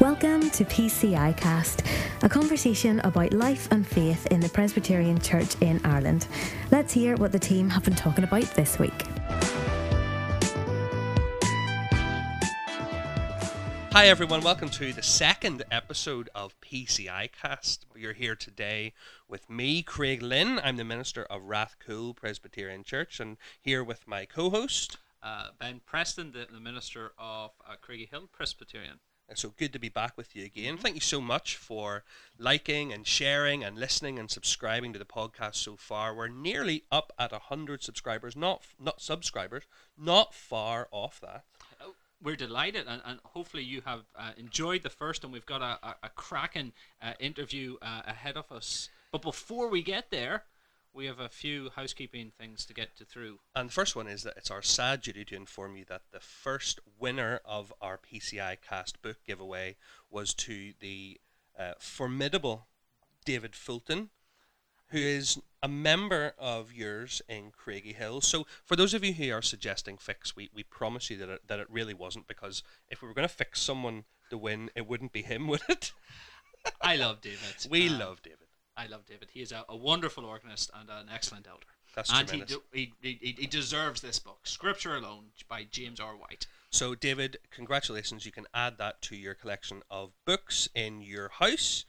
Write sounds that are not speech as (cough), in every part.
Welcome to PCI Cast, a conversation about life and faith in the Presbyterian Church in Ireland. Let's hear what the team have been talking about this week. Hi everyone, welcome to the second episode of PCI Cast. You're here today with me, Craig Lynn. I'm the minister of Rathcoole Presbyterian Church, and here with my co-host. Uh, ben Preston, the, the minister of uh, Hill Presbyterian. So good to be back with you again. Thank you so much for liking and sharing and listening and subscribing to the podcast so far. We're nearly up at 100 subscribers, not not subscribers, not far off that. Oh, we're delighted, and, and hopefully you have uh, enjoyed the first, and we've got a, a, a cracking uh, interview uh, ahead of us. But before we get there, we have a few housekeeping things to get to through. And the first one is that it's our sad duty to inform you that the first winner of our PCI Cast book giveaway was to the uh, formidable David Fulton, who is a member of yours in Craigiehill. So, for those of you who are suggesting fix, we, we promise you that it, that it really wasn't because if we were going to fix someone to win, it wouldn't be him, (laughs) would it? I love David. We um, love David. I love David. He is a, a wonderful organist and an excellent elder. That's and tremendous. He, he, he, he deserves this book, Scripture Alone, by James R. White. So, David, congratulations. You can add that to your collection of books in your house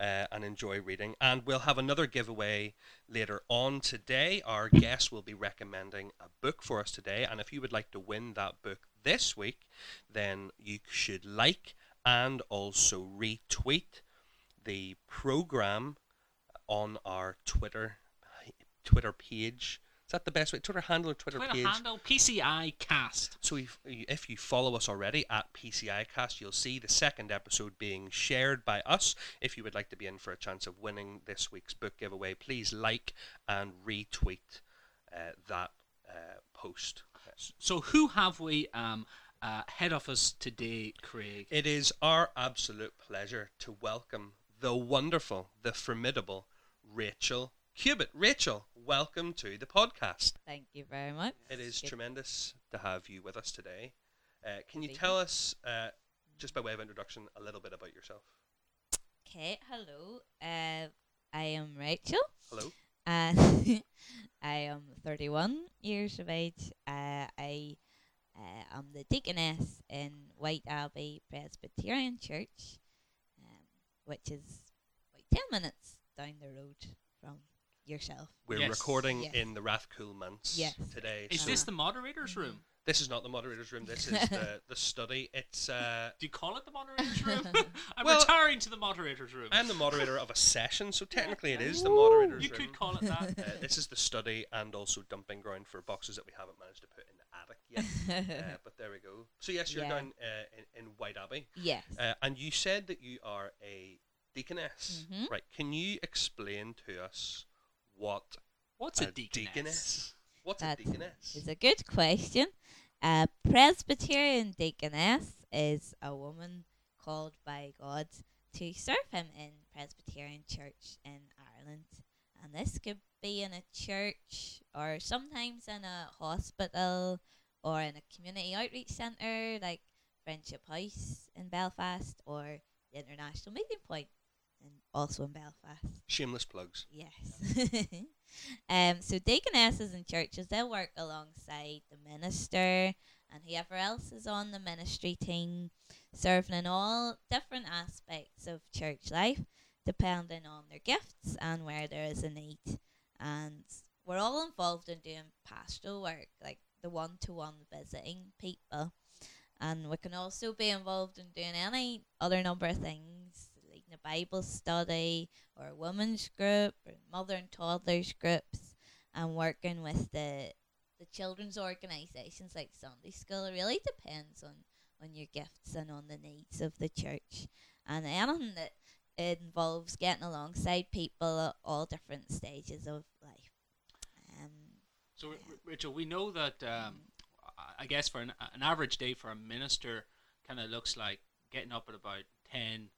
uh, and enjoy reading. And we'll have another giveaway later on today. Our guest will be recommending a book for us today. And if you would like to win that book this week, then you should like and also retweet the program on our Twitter Twitter page. Is that the best way? Twitter handle or Twitter, Twitter page? handle PCI Cast. So if, if you follow us already at PCI Cast, you'll see the second episode being shared by us. If you would like to be in for a chance of winning this week's book giveaway, please like and retweet uh, that uh, post. So who have we um, uh, head office today, Craig? It is our absolute pleasure to welcome the wonderful, the formidable Rachel Cubitt. Rachel, welcome to the podcast. Thank you very much. It is Good. tremendous to have you with us today. Uh, can you tell us, uh, just by way of introduction, a little bit about yourself? Okay, hello. Uh, I am Rachel. Hello. And (laughs) I am 31 years of age. Uh, I uh, am the deaconess in Whiteabbey Presbyterian Church, um, which is like 10 minutes down the road from yourself. We're Yes. recording Yes. in the Rathcoole Manse Yes. today. Is so this the moderator's room? this is not the moderator's room. This is the, (laughs) the study. It's uh, (laughs) Do you call it the moderator's room? (laughs) I'm Well- retiring to the moderator's room. I'm the moderator of a session, so technically it is the moderator's room. you room. could call it that. Uh, this is the study and also dumping ground for boxes that we haven't managed to put in the attic yet. uh, but there we go. So yes, you're Yeah. down uh, in, in Whiteabbey, yes. uh, and you said that you are a deaconess, Mhm. right? Can you explain to us what What's a, deaconess? What's That a deaconess? is a good question. A Presbyterian deaconess is a woman called by God to serve him in Presbyterian Church in Ireland. And this could be in a church or sometimes in a hospital or in a community outreach centre like Friendship House in Belfast or the International Meeting Point and also in Belfast. Shameless plugs. Yes. (laughs) um, so deaconesses in churches, they'll work alongside the minister and whoever else is on the ministry team, serving in all different aspects of church life, depending on their gifts and where there is a need. And we're all involved in doing pastoral work, like the one to one visiting people. And we can also be involved in doing any other number of things, a Bible study or a women's group or mother and toddlers groups and working with the the children's organisations like Sunday school. It really depends on, on your gifts and on the needs of the church. And anything that involves getting alongside people at all different stages of life. Um, So, R- R- Rachel, we know that um, I- guess for an, an average day for a minister, kind of looks like getting up at about ten,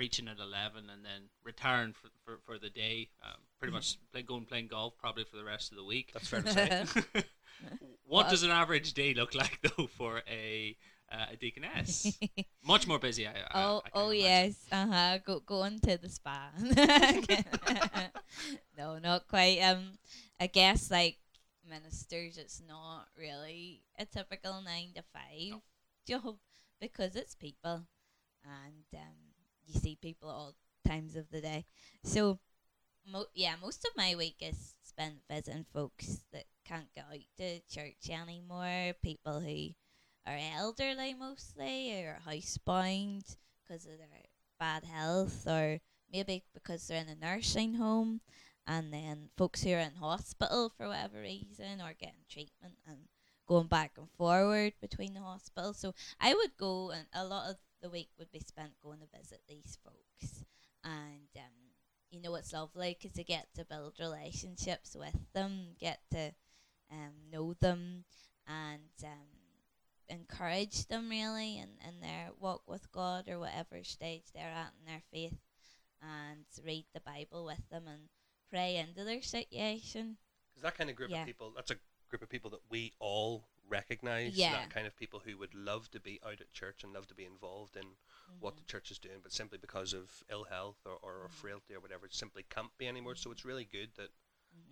preaching at eleven, and then retiring for, for, for the day. Um, pretty much (laughs) play, going playing golf probably for the rest of the week. That's fair to say. (laughs) what Well- does an average day look like (laughs) though for a uh, a deaconess. Much more busy. I, I, oh, I oh imagine. yes, uh huh. Go going to the spa. no, not quite. Um, I guess like ministers, it's not really a typical nine to five No. job because it's people, and um, you see people at all times of the day. So, mo- yeah, most of my week is spent visiting folks that can't get out to church anymore. People who are elderly mostly or housebound because of their bad health or maybe because they're in a nursing home and then folks who are in hospital for whatever reason or getting treatment and going back and forward between the hospitals. So I would go and a lot of the week would be spent going to visit these folks and um, you know it's lovely because you get to build relationships with them, get to um, know them and um, encourage them really in, in their walk with God or whatever stage they're at in their faith and read the Bible with them and pray into their situation. Because that kind of group Yeah. of people, that's a group of people that we all recognize. Yeah. That kind of people who would love to be out at church and love to be involved in what the church is doing, but simply because of ill health or, or Mhm. frailty or whatever, simply can't be anymore. So it's really good that,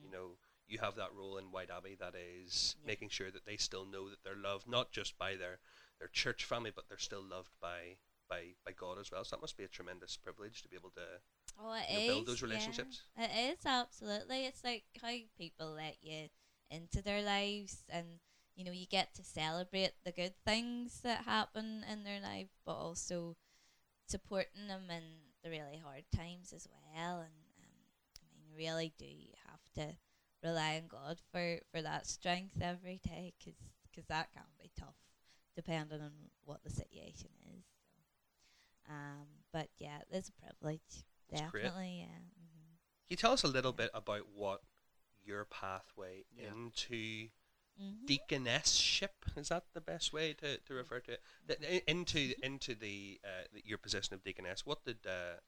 you know, you have that role in Whiteabbey that is Yeah. making sure that they still know that they're loved, not just by their, their church family, but they're still loved by, by, by God as well. So that must be a tremendous privilege to be able to Oh, it you know, build is, those yeah. relationships. It is absolutely. It's like how people let you into their lives, and you know you get to celebrate the good things that happen in their life, but also supporting them in the really hard times as well. And um, I mean, you really do have to rely on God for for that strength every day, because that can be tough, depending on what the situation is. So, um, but yeah, it's a privilege. That's great. Definitely, yeah. hmm Can you tell us a little bit about what your pathway Yeah. into hmm deaconessship is that the best way to, to refer to it? The, into into the, uh, the your position of deaconess. What did uh,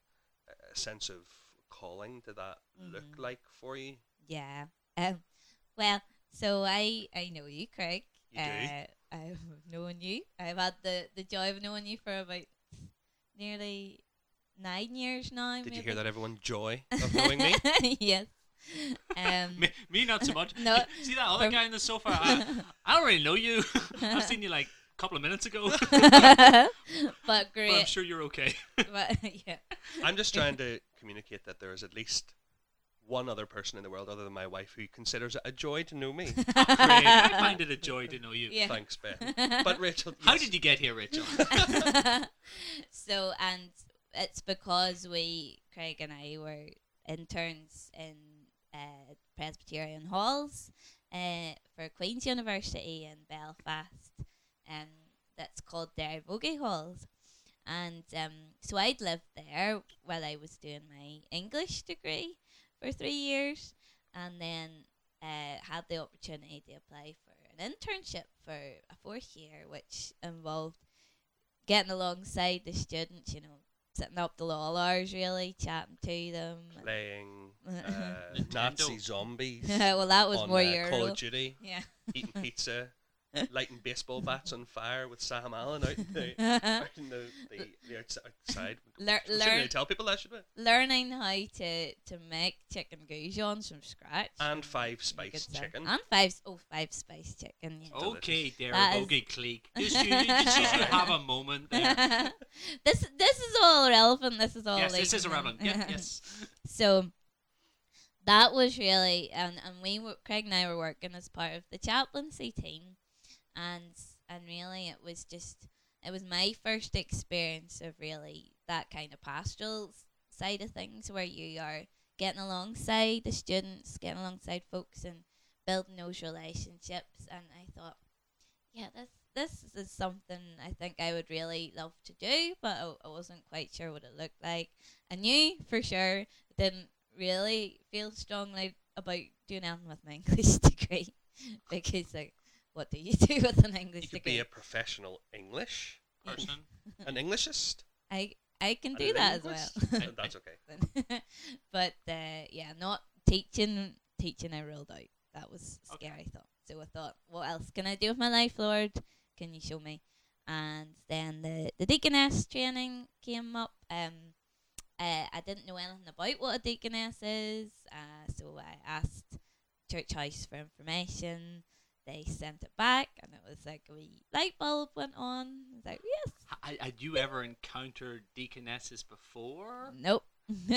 a sense of calling did that look Mhm. like for you? Yeah. Um. Well, so I I know you, Craig. You do? Uh, I've known you. I've had the the joy of knowing you for about nearly nine years now. Did you hear that, everyone? Joy of knowing me. (laughs) yes. Um. Me, me not so much. (laughs) No. See that other guy in the sofa? I, (laughs) I don't really know you. (laughs) I've seen you like a couple of minutes ago. but great. but I'm sure you're okay. But yeah. I'm just trying to communicate that there is at least one other person in the world other than my wife who considers it a joy to know me. Great. I find it a joy to know you. Yeah. Thanks, Ben. But Rachel, How did you get here, Rachel? so and it's because we Craig and I were interns in uh, Presbyterian halls uh, for Queen's University in Belfast, and that's called their Vogie halls. And um, so I'd lived there while I was doing my English degree for three years, and then uh, had the opportunity to apply for an internship for a fourth year, which involved getting alongside the students, you know, sitting up the law hours, really chatting to them. playing. (laughs) Nazi zombies (laughs) well, that was on more uh, your Call role. of Duty, Yeah. eating (laughs) pizza, lighting baseball bats on fire with Sam Allen out in the, out in the, the, the outside. Lear- shouldn't learn- really tell people that, should we? Learning how to, to make chicken goujons from scratch. And five you could spice chicken. And five, oh, five spice chicken. Yeah. okay, there, That is- Vogie Clique. Just you, just you should have a moment there. this this is all relevant. This is all. yes, this is irrelevant. Yeah, yes. So that was really and and we were Craig and I were working as part of the chaplaincy team, and and really it was just it was my first experience of really that kind of pastoral side of things where you are getting alongside the students, getting alongside folks, and building those relationships. And I thought, yeah, this this is something I think I would really love to do, but I, I wasn't quite sure what it looked like. I knew for sure didn't really feel strongly about doing anything with my (laughs) English degree (laughs) because like what do you (laughs) do with an English You could degree? be a professional English Person. an Englishist. I I can a do that as well. That's okay. but uh, yeah, not teaching. Teaching I ruled out. That was a Okay. scary thought. So I thought, what else can I do with my life, Lord? Can you show me? and then the the deaconess training came up. Um, uh, I didn't know anything about what a deaconess is, uh, so I asked Church House for information. They sent it back, and it was like a wee light bulb went on. I was like, yes. H- Had you ever encountered deaconesses before? Nope. (laughs)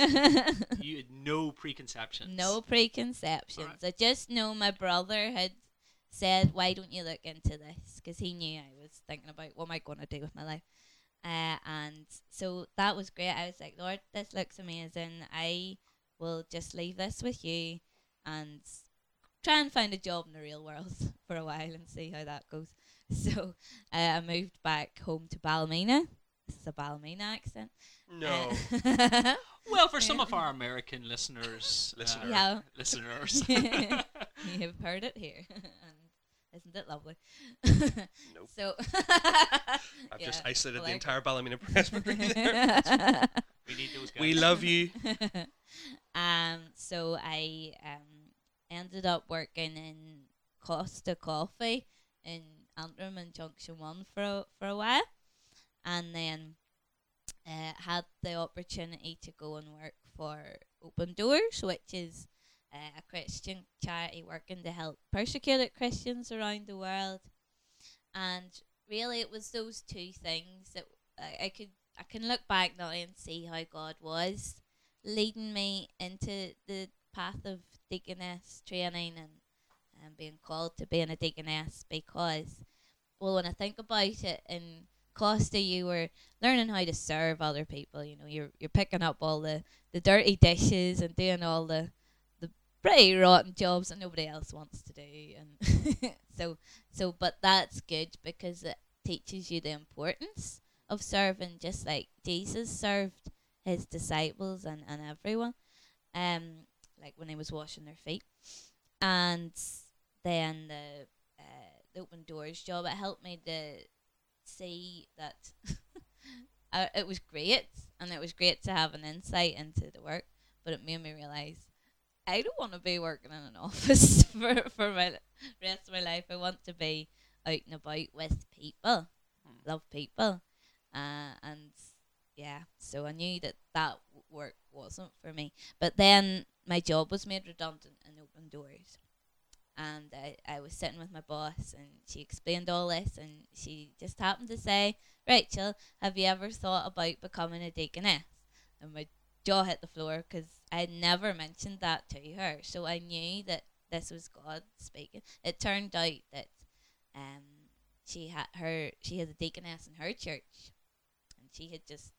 You had no preconceptions. no preconceptions. Alright. I just know my brother had said, "Why don't you look into this?" Because he knew I was thinking about what am I going to do with my life. Uh, and so that was great. I was like, Lord, this looks amazing. I will just leave this with you and try and find a job in the real world (laughs) for a while and see how that goes. (laughs) So uh, I moved back home to Ballymena. This is a Ballymena accent. No. Uh, (laughs) Well, for some of our American listeners, Listener. Yeah. listeners, You've heard it here. And isn't it lovely? Nope. (laughs) So I've just isolated well, the entire (laughs) Ballymena Presbytery there. (laughs) we need those guys. We love you. um, so I um ended up working in Costa Coffee in Antrim and Junction One for a, for a while, and then uh, had the opportunity to go and work for Open Doors, which is uh, a Christian charity working to help persecuted Christians around the world. And really, it was those two things that I, I could I can look back now and see how God was leading me into the path of deaconess training and and being called to being a deaconess because well when I think about it in Costa you were learning how to serve other people you know you're you're picking up all the the dirty dishes and doing all the pretty rotten jobs that nobody else wants to do and (laughs) so so but that's good because it teaches you the importance of serving just like Jesus served his disciples and, and everyone um like when he was washing their feet. And then the uh, the open doors job it helped me to see that (laughs) uh, it was great and it was great to have an insight into the work but it made me realize I don't want to be working in an (laughs) office for, for my rest of my life. I want to be out and about with people, Hmm. love people, uh, and yeah. So I knew that that work wasn't for me. But then my job was made redundant in Open Doors, and I, I was sitting with my boss, and she explained all this, and she just happened to say, "Rachel, have you ever thought about becoming a deaconess?" And my jaw hit the floor because I had never mentioned that to her. So I knew that this was God speaking. It turned out that um, she had her she had a deaconess in her church, and she had just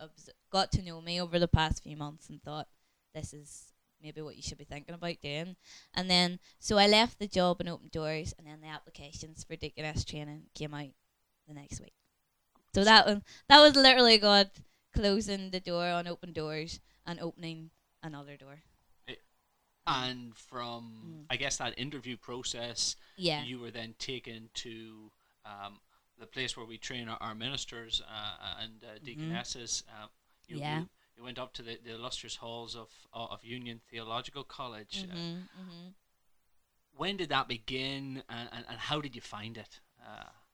obs- got to know me over the past few months and thought this is maybe what you should be thinking about doing. And then so I left the job and opened doors, and then the applications for deaconess training came out the next week. So that one that was literally God closing the door on open doors and opening another door. And from, Mm. I guess, that interview process, Yeah. you were then taken to um, the place where we train our, our ministers uh, and uh, deaconesses. Uh, you, Mm-hmm. Yeah. you, you went up to the, the illustrious halls of, of Union Theological College. Uh, Mhm, mhm. when did that begin and, and, and how did you find it?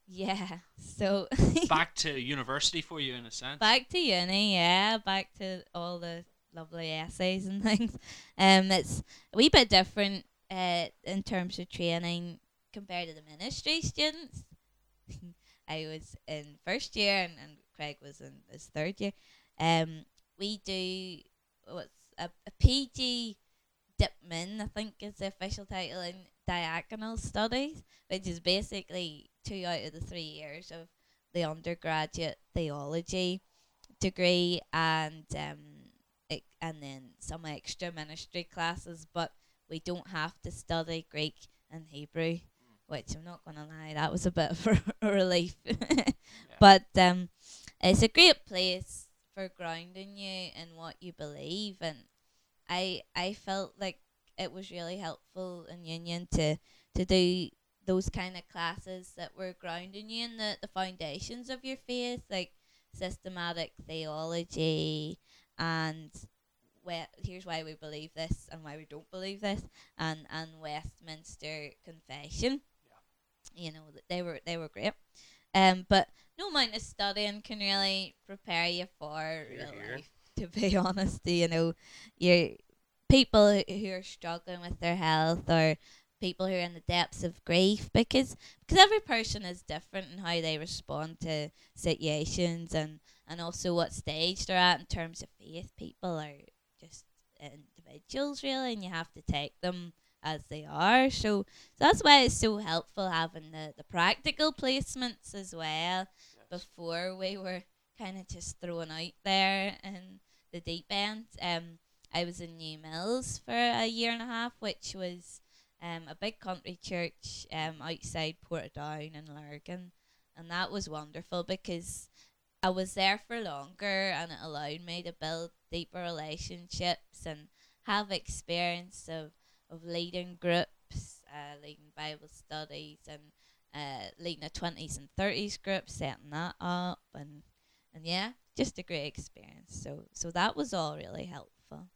Yeah. So (laughs) back to university for you, in a sense. back to uni, yeah, back to all the lovely essays and (laughs) things. Um, it's a wee bit different uh, in terms of training compared to the ministry students. (laughs) I was in first year and, and Craig was in his third year. Um, we do what's a, a PG Dipman, I think is the official title in diaconal studies, which is basically two out of the three years of the undergraduate theology degree and um it, and then some extra ministry classes but we don't have to study Greek and Hebrew which I'm not gonna lie that was a bit of a, a (laughs) relief but um it's a great place for grounding you in what you believe and I I felt like it was really helpful in union to to do those kind of classes that were grounding you in the, the foundations of your faith, like systematic theology and we- here's why we believe this and why we don't believe this and, and Westminster Confession. Yeah. You know, th- they were they were great. Um, but no amount of studying can really prepare you for Hear, real hear. life. To be (laughs) honest, you know, you people who are struggling with their health or people who are in the depths of grief because because every person is different in how they respond to situations and and also what stage they're at in terms of faith. People are just individuals really, and you have to take them as they are. So, so that's why it's so helpful having the, the practical placements as well. Before we were kind of just thrown out there in the deep end. Um, I was in New Mills for a year and a half, which was um, a big country church um, outside Portadown in Lurgan. And that was wonderful because I was there for longer and it allowed me to build deeper relationships and have experience of, of leading groups, uh, leading Bible studies and uh, leading a 20s and 30s group, setting that up and and yeah, just a great experience. So so that was all really helpful.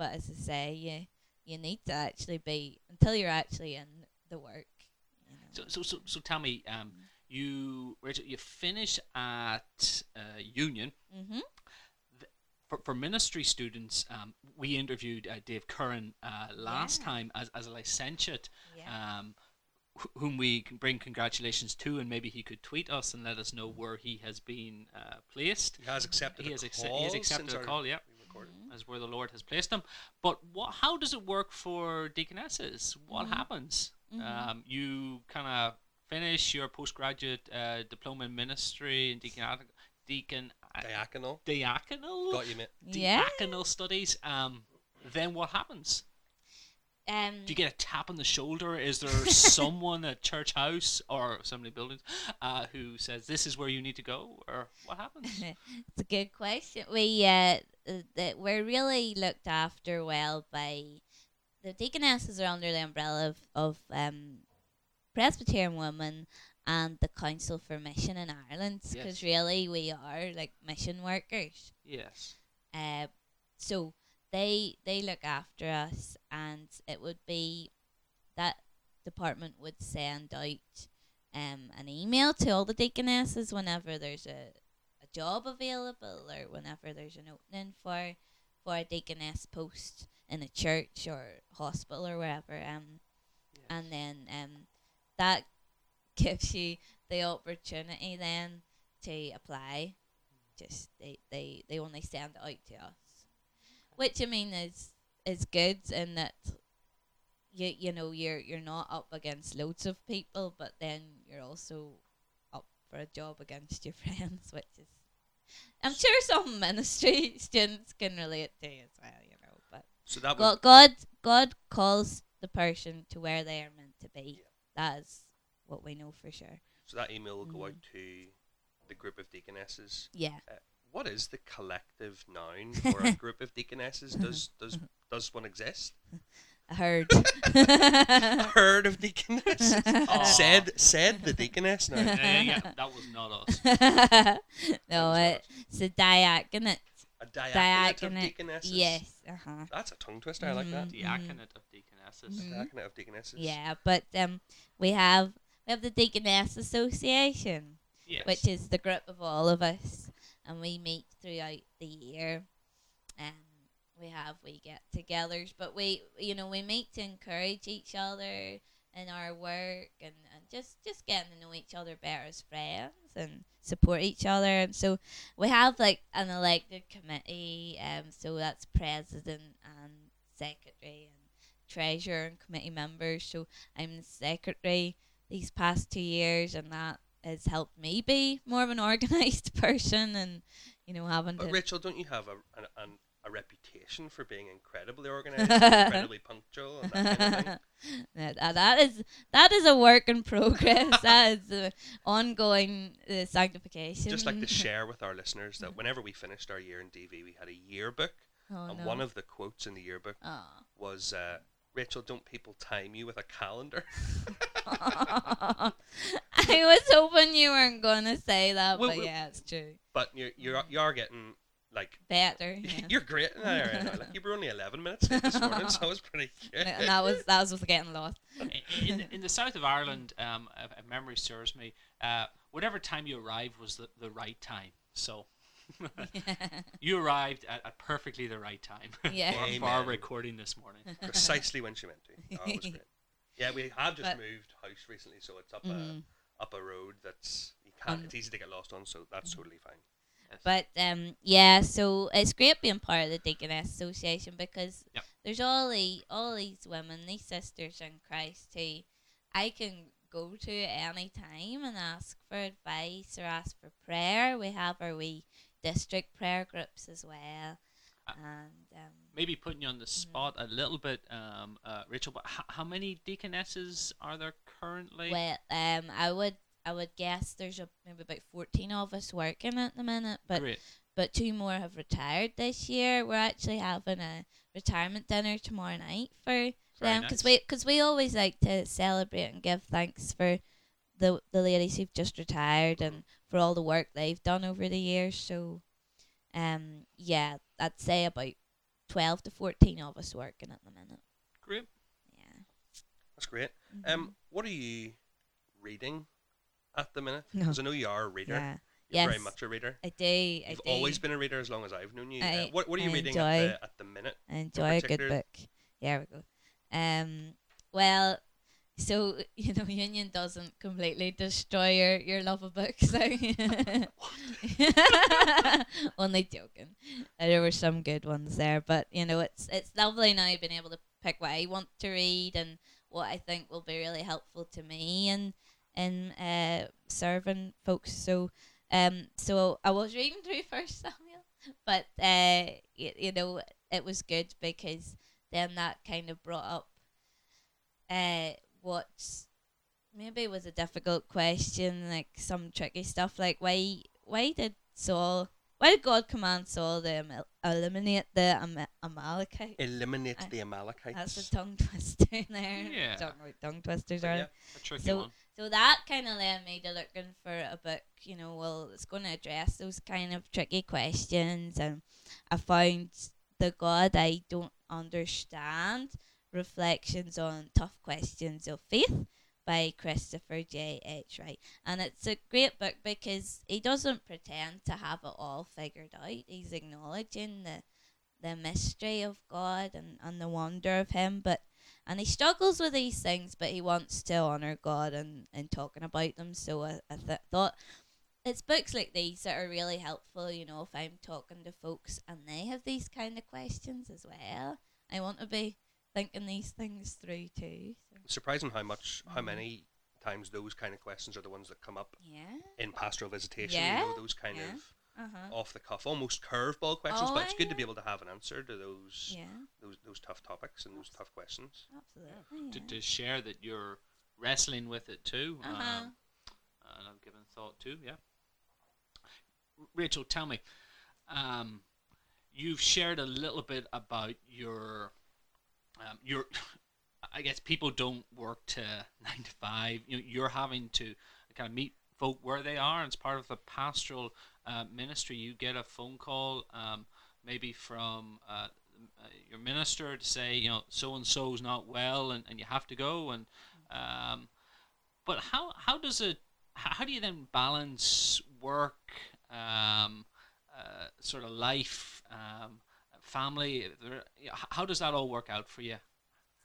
But as I say, you you need to actually be until you're actually in the work. You know. So, so, so, so tell me, um, you Rachel, you finish at uh, Union. mm-hmm. For, for ministry students, um, we interviewed uh, Dave Curran uh, last Yeah. time as, as a licentiate, Yeah. um, wh- whom we can bring congratulations to, and maybe he could tweet us and let us know where he has been uh, placed. He has accepted He a has, acce- call he has accepted since a our- call, yeah, we recorded. as where the Lord has placed them. But what? How does it work for deaconesses? What Mhm. happens? Mhm. Um, you kind of finish your postgraduate uh, diploma in ministry and deacon deacon Diaconal. diaconal Got you, mate. yeah. studies. Um, then what happens? Um, Do you get a tap on the shoulder? Is there (laughs) someone at church house or assembly buildings uh, who says this is where you need to go, or what happens? (laughs) it's a good question. We uh, that we're really looked after well by the deaconesses are under the umbrella of of um, Presbyterian women and the Council for Mission in Ireland because Yes. really we are like mission workers. yes. Uh, so they they look after us, and it would be that department would send out um, an email to all the deaconesses whenever there's a, a job available or whenever there's an opening for for a deaconess post in a church or hospital or wherever. Um, and then um, that (laughs) gives you the opportunity then to apply. Just they, they, they only send it out to us, which I mean is is good in that you you know you're you're not up against loads of people, but then you're also up for a job against your (laughs) friends, which is I'm sure some ministry (laughs) students can relate to as well, you know. But So that God, God, God calls the person to where they are meant to be. That is what we know for sure. so that email will go out Mhm. to the group of deaconesses. Yeah. Uh, what is the collective noun (laughs) for a group of deaconesses? Does does does one exist? I heard. A (laughs) (laughs) herd of deaconesses. Aw. said said the deaconess. No, yeah, yeah, yeah, that was not us. no, it, it's a diaconate. a diaconate, of Diaconate. deaconesses. Yes. Uh huh. That's a tongue twister. I like that. Mhm. Diaconate of deaconesses. Mhm. Diaconate of deaconesses. Yeah, but um, we have we have the Deaconess Association, Yes. which is the group of all of us, and we meet throughout the year. and we have we get-togethers, but we you know we meet to encourage each other in our work and, and just just getting to know each other better as friends and support each other. And so we have like an elected committee. Um, so that's president and secretary and treasurer and committee members. So I'm the secretary these past two years, and that has helped me be more of an (laughs) organized person and you know having But to. Rachel, don't you have a an, an, a reputation for being incredibly organized, (laughs) incredibly punctual, and that kind of thing? (laughs) That- uh, that is that is a work in progress. that is uh, ongoing uh, sanctification. Just like to share with our listeners that whenever we finished our year in DV, we had a yearbook, oh, and no. one of the quotes in the yearbook was, uh, "Rachel, don't people time you with a calendar?" (laughs) I was hoping you weren't going to say that, Well, but well- yeah, it's true. But you're you're you are getting like Better. (laughs) Yeah. you're great. No, no, no, Like you were only eleven minutes late this morning, so that was pretty (laughs) good. and that was that was with getting lost. in, in the south of Ireland, um, if, if memory serves me, uh, whatever time you arrived was the, the right time. So you arrived at, at perfectly the right time Yeah. for, for our recording this morning. Precisely when she meant to. Oh, it was great. Yeah, we have just But- moved house recently, so it's up Mhm. a up a road that's you can't. Um, it's easy to get lost on, so that's totally fine. Yes. But um, yeah, so it's great being part of the Deaconess Association because Yep. there's all the all these women, these sisters in Christ who I can go to at any time and ask for advice or ask for prayer. We have our wee district prayer groups as well, Uh, and um, Maybe putting you on the spot a little bit, um, uh, Rachel. But h- how many deaconesses are there currently? well, um, I would I would guess there's a, maybe about fourteen of us working at the minute, but Great. but two more have retired this year. We're actually having a retirement dinner tomorrow night for Very them because nice. we because we always like to celebrate and give thanks for the the ladies who've just retired and for all the work they've done over the years. So, um, yeah, I'd say about twelve to fourteen of us working at the minute. Great. Yeah. That's great. Mhm. Um, what are you reading at the minute? (laughs) No. Because I know you are a reader. yeah. You're very much a reader. I do. I You've do. always been a reader as long as I've known you. I- uh, what What are you I reading enjoy- at the, at the minute? I enjoy a good book. There we go. Um, well, so (laughs) you know, Union doesn't completely destroy your, your love of books. (laughs) So (laughs) Only joking. There were some good ones there, but you know, it's it's lovely now being able to pick what I want to read and what I think will be really helpful to me and and uh, serving folks. So um, so I was reading through First Samuel, but uh, y- you know, it was good because then that kind of brought up uh what maybe was a difficult question, like some tricky stuff, like why why did Saul why did God command Saul to emil- eliminate the Am- Amalekite? Eliminate I- the Amalekites. That's a tongue (laughs) twister there. Yeah. Talking about tongue twisters But are yeah, A tricky So- one. so that kind of led me to looking for a book, you know, well, it's going to address those kind of tricky questions. And I found The God I Don't Understand Reflections on Tough Questions of Faith by Christopher J. H. Wright. And it's a great book because he doesn't pretend to have it all figured out. He's acknowledging the the mystery of God and, and the wonder of him, but and he struggles with these things, but he wants to honor God and, and talking about them. So I, I th- thought it's books like these that are really helpful. You know, if I'm talking to folks and they have these kind of questions as well, I want to be thinking these things through too. So, surprising how much, how Mhm. many times those kind of questions are the ones that come up yeah. in pastoral visitation. Yeah, You know, those kind yeah. of Uh huh. off the cuff, almost curveball questions. Oh, but it's good to be able to have an answer to those Yeah. those those tough topics and those tough questions. Absolutely. To, yeah. to share that you're wrestling with it too. Uh-huh. Um, and I've given thought too, yeah. Rachel, tell me, um, you've shared a little bit about your, um, your, I guess people don't work to nine to five. You know, you're having to kind of meet folk where they are. It's part of the pastoral uh, ministry. You get a phone call, um, maybe from uh, uh, your minister to say, you know, so and so's not well, and, and you have to go. And um, but how how does it? How do you then balance work, um, uh, sort of life, um, family? There- yeah, h- How does that all work out for you?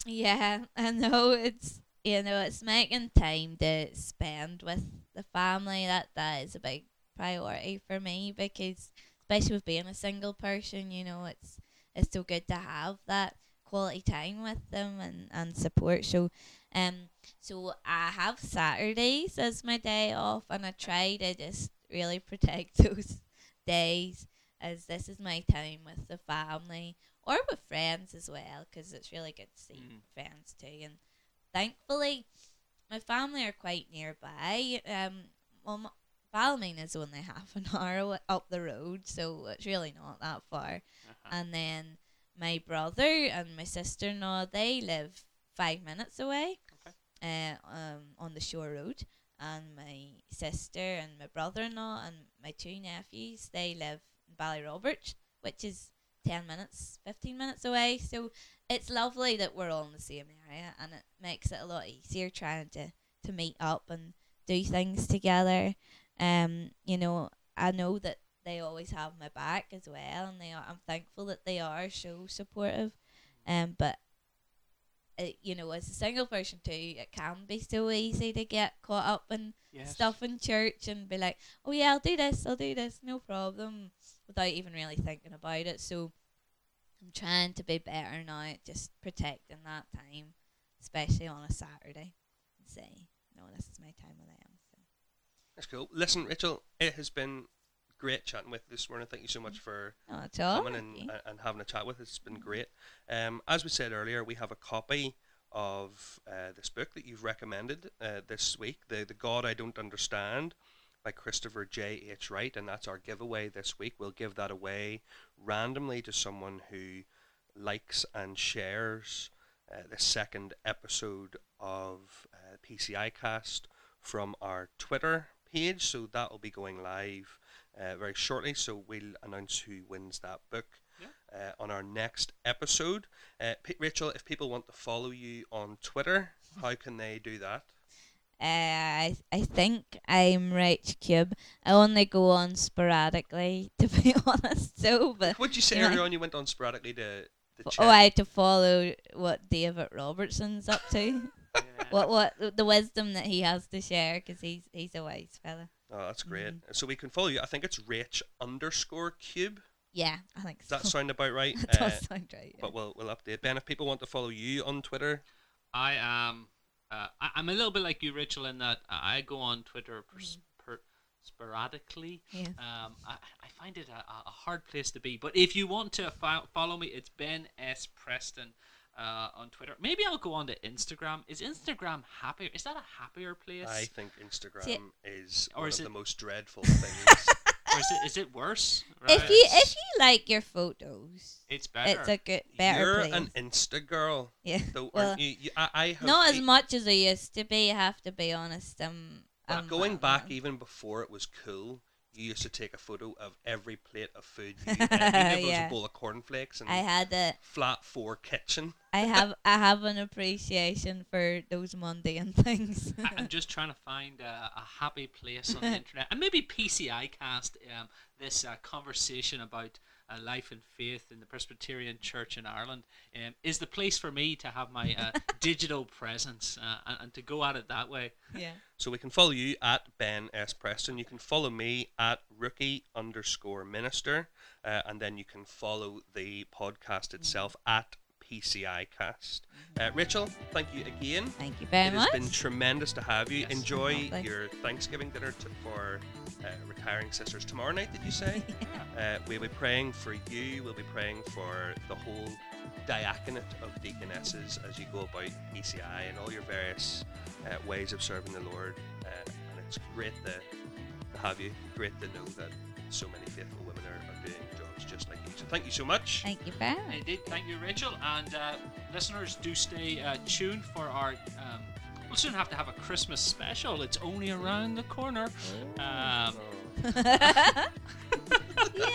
Yeah, (laughs) I know it's you know it's making time to spend with the family. That that is a big priority for me because especially with being a single person, you know, it's it's so good to have that quality time with them and, and support. So um so I have Saturdays as my day off and I try to just really (laughs) protect those days as this is my time with the family or with friends as well because it's really good to see Mm. friends too and thankfully my family are quite nearby um well Ballymena is only (laughs) half an hour up the road so it's really not that far Uh-huh. and then my brother and my sister-in-law they live five minutes away uh, um, on the shore road and my sister and my brother-in-law and my two nephews they live in Ballyrobert which is 10 minutes 15 minutes away so it's lovely that we're all in the same area and it makes it a lot easier trying to, to meet up and do things together. Um, you know, I know that they always have my back as well, and they are. I'm thankful that they are so supportive. Um, but uh, you know, as a single person too, it can be so easy to get caught up in Yes. stuff in church and be like, oh yeah, I'll do this, I'll do this, no problem, without even really thinking about it. So I'm trying to be better now, at just protecting that time, especially on a Saturday. And say, no, this is my time with them. So That's cool. Listen, Rachel, it has been great chatting with you this morning. Thank you so much for coming and, uh, and having a chat with us. It's been great. Um, as we said earlier, we have a copy of uh, this book that you've recommended uh, this week, the the God I Don't Understand by Christopher J. H. Wright, and that's our giveaway this week. We'll give that away randomly to someone who likes and shares uh, the second episode of uh, PCI Cast from our Twitter page. So that will be going live uh, very shortly. So we'll announce who wins that book uh, on our next episode. Uh, P- Rachel, if people want to follow you on Twitter, how can they do that? Uh, I I think I'm Rach Cube. I only go on sporadically, (laughs) to be honest. So, but What did you say Yeah. earlier on? You went on sporadically to, to check. oh, I had to follow what David Robertson's up to. Yeah. (laughs) (laughs) what what the wisdom that he has to share because he's he's a wise fella. Oh, that's great. Mm-hmm. So we can follow you. I think it's Rach underscore cube. Yeah, I think Does so. that sound about right? That Uh, does sound right. yeah. but we'll we'll update. Ben, if people want to follow you on Twitter, I am. Uh, I, I'm a little bit like you, Rachel, in that I go on Twitter per, per, sporadically. Yes. Um, I, I find it a, a hard place to be. But if you want to fo- follow me, it's Ben S Preston uh, on Twitter. Maybe I'll go on to Instagram. Is Instagram happier? Is that a happier place? I think Instagram is Or one is of it- the most (laughs) dreadful things. Or is it, is it worse? if you if you like your photos, it's better. it's a good better You're place. an Insta girl, yeah. though, Well, aren't you? you I, I have not as much as I used to be. I have to be honest. Um, Well, um, going back even before it was cool, you used to take a photo of every plate of food you (laughs) ate, even if it was Yeah. a bowl of cornflakes and I had a flat four kitchen. I have I have an appreciation for those mundane (laughs) things. I- I'm just trying to find a, a happy place on the (laughs) internet, and maybe PCI cast um, this uh, conversation about uh, life and faith in the Presbyterian Church in Ireland um, is the place for me to have my uh, (laughs) digital presence uh, and, and to go at it that way. yeah. So we can follow you at Ben S Preston. You can follow me at rookie underscore minister, uh, and then you can follow the podcast itself at PCI Cast. Uh, Rachel, thank you again. Thank you very it much. has been tremendous to have you. Yes. Enjoy Lovely. your Thanksgiving dinner t- for uh, retiring sisters tomorrow night. Did you say? (laughs) Uh, we'll be praying for you. We'll be praying for the whole diaconate of deaconesses as you go about PCI and all your various uh, ways of serving the Lord. Uh, and it's great to, to have you. Great to know that so many faithful women are, are just like you. So thank you so much. Thank you very much. Indeed, thank you, Rachel. And uh, listeners, do stay uh, tuned for our. Um, we'll soon have to have a Christmas special. It's only around the corner. Um, (laughs) Yay!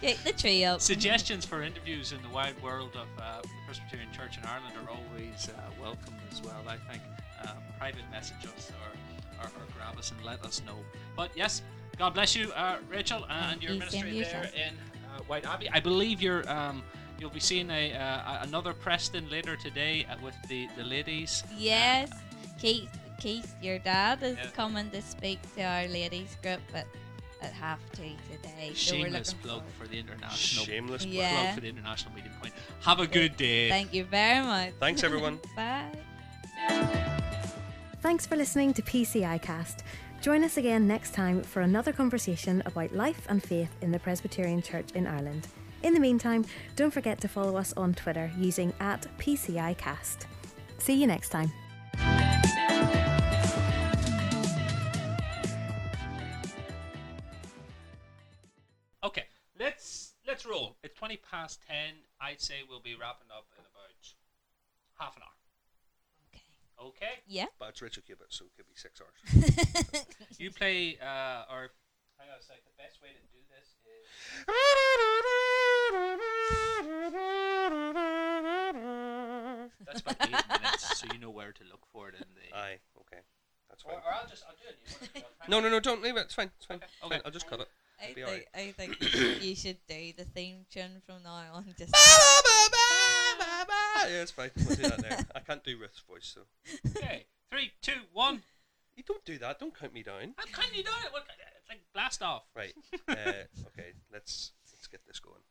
Get the tree up. Suggestions for interviews in the wide world of uh, the Presbyterian Church in Ireland are always uh, welcome as well. I think um, private message us or, or, or grab us and let us know. But yes, God bless you, uh, Rachel, and your ministry there yourself. in uh, Whiteabbey. I believe you're. Um, You'll be seeing a uh, another Preston later today uh, with the, the ladies. Yes, Keith. Keith, your dad is Yeah. coming to speak to our ladies group at at half two today. Shameless looking plug for the international Shameless plug. Yeah. plug for the international meeting point. Have a good day. Thank you very much. Thanks, everyone. (laughs) Bye. Thanks for listening to PCI Cast. Join us again next time for another conversation about life and faith in the Presbyterian Church in Ireland. In the meantime, don't forget to follow us on Twitter using at PCI Cast. See you next time. Okay, let's let's roll. It's twenty past ten. I'd say we'll be wrapping up in about half an hour. Okay. Okay. Yeah. But it's Rachel Cubitt, so it could be six hours. (laughs) You play uh or hang on a sec. The best way to do this is that's about eight minutes, so you know where to look for it in the. Aye, okay. That's fine. or I'll just, I'll do a new one if you want. No, no, no, don't leave it. It's fine. It's fine. Okay, It's okay. fine. I'll just cut it. I It'll be think I think (coughs) you should do the theme tune from now on. Just yeah, it's fine. We'll do that there. (laughs) I can't do Ruth's voice, so Okay, three, two, one. you don't do that. Don't count me down. I'm kind of doing it. It's like blast off. Right. (laughs) Uh, okay. Let's let's get this going.